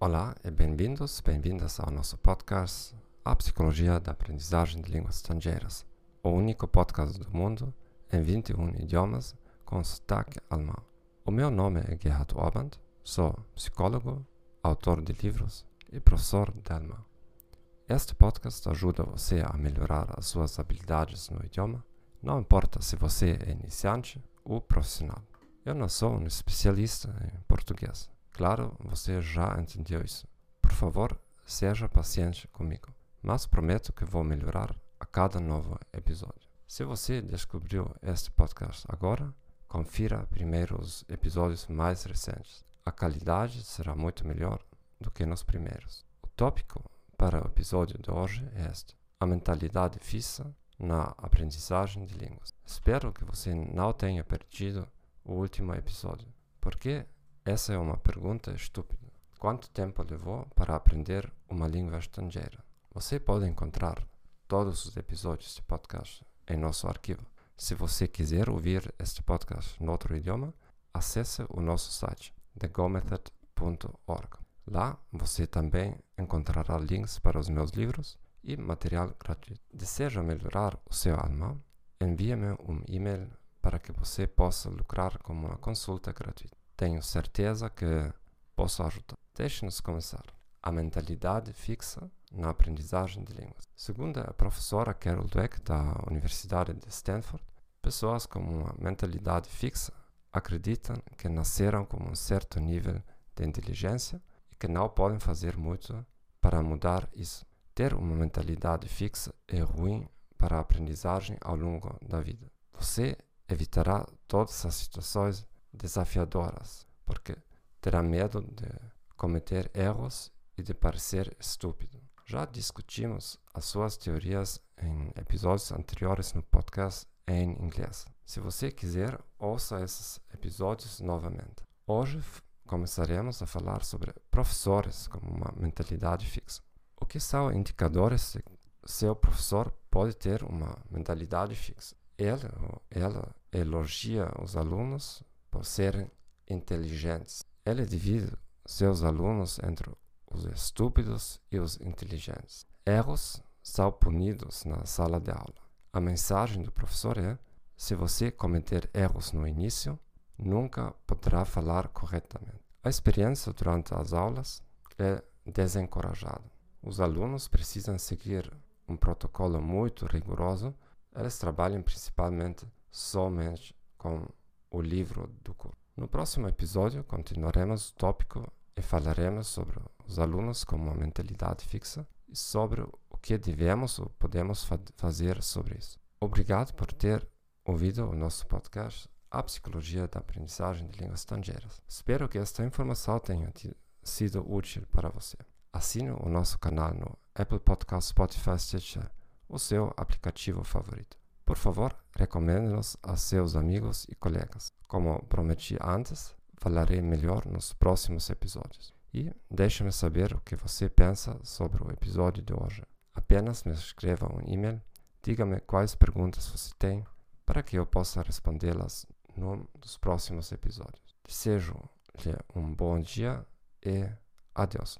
Olá e bem-vindos, bem-vindas ao nosso podcast A Psicologia da Aprendizagem de Línguas Estrangeiras, o único podcast do mundo em 21 idiomas com sotaque alemão. O meu nome é Gerhard Orband, sou psicólogo, autor de livros e professor de alemão. Este podcast ajuda você a melhorar as suas habilidades no idioma, não importa se você é iniciante ou profissional. Eu não sou um especialista em português Claro, você já entendeu isso. Por favor, seja paciente comigo, mas prometo que vou melhorar a cada novo episódio. Se você descobriu este podcast agora, confira primeiro os episódios mais recentes. A qualidade será muito melhor do que nos primeiros. O tópico para o episódio de hoje é este: a mentalidade fixa na aprendizagem de línguas. Espero que você não tenha perdido o último episódio, porque essa é uma pergunta estúpida. Quanto tempo levou para aprender uma língua estrangeira? Você pode encontrar todos os episódios de podcast em nosso arquivo. Se você quiser ouvir este podcast em outro idioma, acesse o nosso site thegomethod.org. Lá você também encontrará links para os meus livros e material gratuito. Deseja melhorar o seu alemão? Envie-me um e-mail para que você possa lucrar com uma consulta gratuita. Tenho certeza que posso ajudar. Deixe-nos começar. A mentalidade fixa na aprendizagem de línguas. Segundo a professora Carol Dweck da Universidade de Stanford, pessoas com uma mentalidade fixa acreditam que nasceram com um certo nível de inteligência e que não podem fazer muito para mudar isso. Ter uma mentalidade fixa é ruim para a aprendizagem ao longo da vida. Você evitará todas as situações desafiadoras, porque terá medo de cometer erros e de parecer estúpido. Já discutimos as suas teorias em episódios anteriores no podcast em inglês. Se você quiser, ouça esses episódios novamente. Hoje começaremos a falar sobre professores como uma mentalidade fixa. O que são indicadores de seu professor pode ter uma mentalidade fixa? Ele ou ela elogia os alunos por serem inteligentes. Ele divide seus alunos entre os estúpidos e os inteligentes. Erros são punidos na sala de aula. A mensagem do professor é: se você cometer erros no início, nunca poderá falar corretamente. A experiência durante as aulas é desencorajada. Os alunos precisam seguir um protocolo muito rigoroso. Eles trabalham principalmente somente com o livro do curso. No próximo episódio, continuaremos o tópico e falaremos sobre os alunos com uma mentalidade fixa e sobre o que devemos ou podemos fa fazer sobre isso. Obrigado por ter ouvido o nosso podcast A Psicologia da Aprendizagem de Línguas Estrangeiras. Espero que esta informação tenha sido útil para você. Assine o nosso canal no Apple Podcast, Spotify, Stitcher, o seu aplicativo favorito. Por favor, recomende-nos a seus amigos e colegas. Como prometi antes, falarei melhor nos próximos episódios. E deixe-me saber o que você pensa sobre o episódio de hoje. Apenas me escreva um e-mail, diga-me quais perguntas você tem para que eu possa respondê-las num dos próximos episódios. Desejo-lhe um bom dia e adeus.